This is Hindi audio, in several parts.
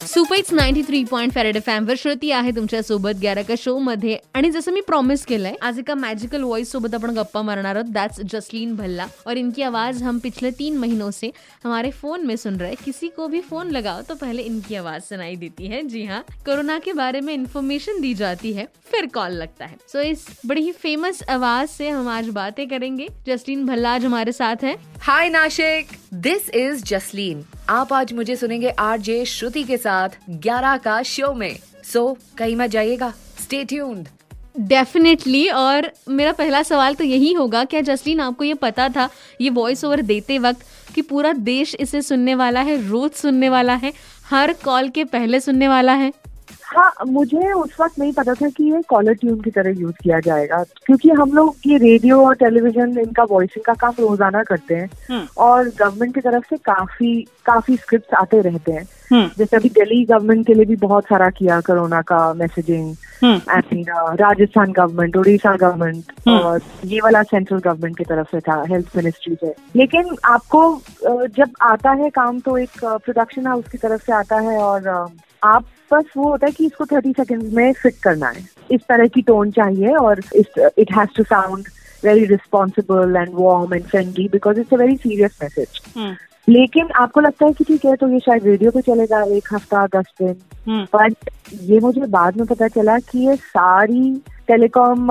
Super hits ninety three point farad Shruti आहे तुमच्या सोबत. शो मध्ये. आणि जसं मी प्रॉमिस केलंय आज एका मॅजिकल वॉइस सोबत आपण गप्पा मारणार आहोत. दैट्स जसलीन भल्ला और इनकी आवाज़ हम पिछले तीन महीनों से हमारे फ़ोन में सुन रहे किसी को भी फ़ोन लगाओ तो पहले इनकी आवाज़ सुनाई देती है। जी हाँ कोरोना के बारे में इन्फॉर्मेशन दी जाती है फिर कॉल लगता है। सो so, इस बड़ी ही फ़ेमस आवाज़ से हम आज बातें करेंगे। जसलीन भल्ला आज हमारे साथ है। Hi Nashik this is Jasleen आप आज मुझे सुनेंगे आरजे श्रुति के साथ 11 का शो में। सो so, कहीं मत जाइएगा। स्टे ट्यून्ड डेफिनेटली और मेरा पहला सवाल तो यही होगा क्या जसलीन आपको ये पता था ये वॉइस ओवर देते वक्त कि पूरा देश इसे सुनने वाला है रोज सुनने वाला है हर कॉल के पहले सुनने वाला है? हाँ मुझे उस वक्त नहीं पता था कि ये कॉलर ट्यून की तरह यूज़ किया जाएगा क्योंकि हम लोग ये रेडियो और टेलीविज़न इनका वॉइसिंग का काम रोज़ाना करते हैं हम्म। और गवर्नमेंट की तरफ़ से काफ़ी काफ़ी स्क्रिप्ट आते रहते हैं हम्म। जैसे अभी दिल्ली गवर्नमेंट के लिए भी बहुत सारा किया कोरोना का messaging. Rajasthan government Orissa government और ये वाला सेंट्रल गवर्नमेंट की तरफ़ से था हेल्थ मिनिस्ट्री से लेकिन आपको जब आता है काम तो एक प्रोडक्शन हाउस की तरफ़ से आता है और आप बस वो होता है कि इसको थर्टी सेकेंड में फिट करना है। इस तरह की टोन चाहिए और it has to sound very responsible and warm and friendly because it's a very serious message लेकिन आपको लगता है कि ठीक है तो ये शायद रेडियो पे चलेगा एक हफ़्ता दस दिन। But hmm. ये मुझे बाद में पता चला कि ये सारी टेलीकॉम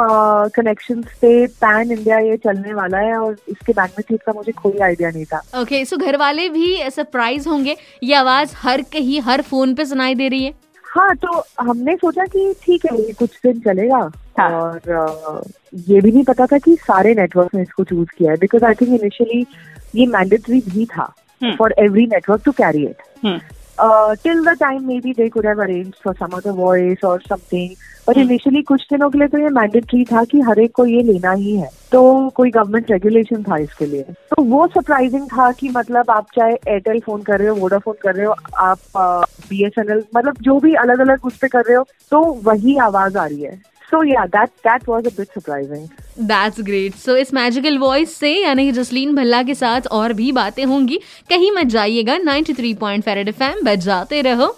कनेक्शन पे पैन इंडिया ये चलने वाला है और इसके मैग्नीट्यूड का मुझे कोई आइडिया नहीं था। ओके okay, सो so घर वाले भी सरप्राइज़ होंगे। ये आवाज़ हर कहीं हर फ़ोन पे सुनाई दे रही है। हाँ तो हमने सोचा कि ठीक है ये कुछ दिन चलेगा। हाँ. और ये भी नहीं पता था कि सारे नेटवर्क ने इसको चूज़ किया है बिकॉज़ आई थिंक इनिशियली ये मैंडेटरी भी था for every network to carry it till the time maybe they could have arrange for some other voice और समथिंग और इनिशियली कुछ दिनों के लिए तो ये मैंडेटरी था कि हर एक को ये लेना ही है। तो कोई गवर्नमेंट रेगुलेशन था इसके लिए। तो वो सरप्राइजिंग था कि मतलब आप चाहे एयरटेल फ़ोन कर रहे हो वोडाफोन कर रहे हो आप बी एस एन एल मतलब जो भी अलग अलग उस पर कर रहे हो तो वही आवाज़ आ रही है। So yeah, that that was a bit surprising. That's great. So इस मैजिकल वॉइस से यानी जसलीन भल्ला के साथ और भी बातें होंगी। कहीं मत जाइएगा 93 पॉइंट फेरेड एफएम बजाते रहो।